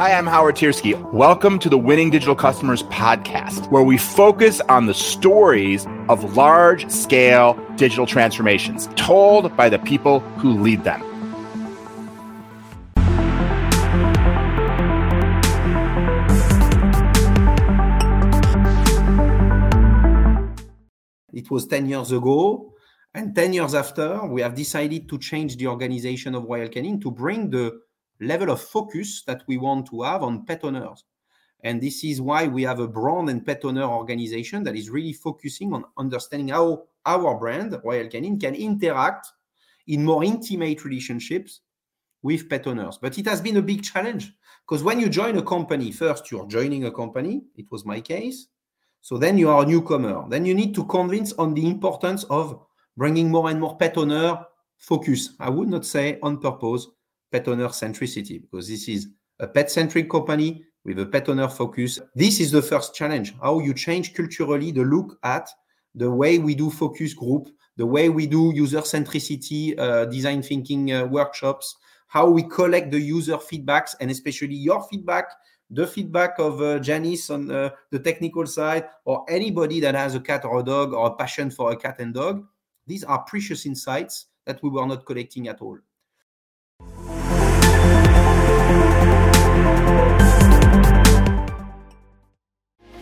Hi, I'm Howard Tiersky. Welcome to the Winning Digital Customers podcast, where we focus on the stories of large scale digital transformations told by the people who lead them. It was 10 years ago. And 10 years after, we have decided to change the organization of Royal Canin to bring the level of focus that we want to have on pet owners. And this is why we have a brand and pet owner organization that is really focusing on understanding how our brand, Royal Canin, can interact in more intimate relationships with pet owners. But it has been a big challenge because when you join a company, first you're joining a company, it was my case. So then you are a newcomer. Then you need to convince on the importance of bringing more and more pet owner focus. I would not say on purpose pet owner centricity because this is a pet centric company with a pet owner focus. This is the first challenge how you change culturally the look at the way we do focus group, the way we do user centricity, uh, design thinking uh, workshops, how we collect the user feedbacks and especially your feedback the feedback of uh, Janice on uh, the technical side, or anybody that has a cat or a dog or a passion for a cat and dog, these are precious insights that we were not collecting at all.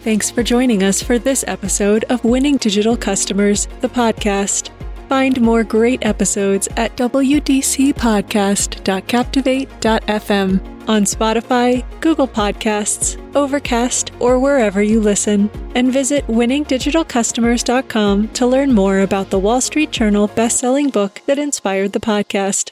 Thanks for joining us for this episode of Winning Digital Customers, the podcast. Find more great episodes at wdcpodcast.captivate.fm on Spotify, Google Podcasts, Overcast, or wherever you listen. And visit winningdigitalcustomers.com to learn more about the Wall Street Journal best-selling book that inspired the podcast.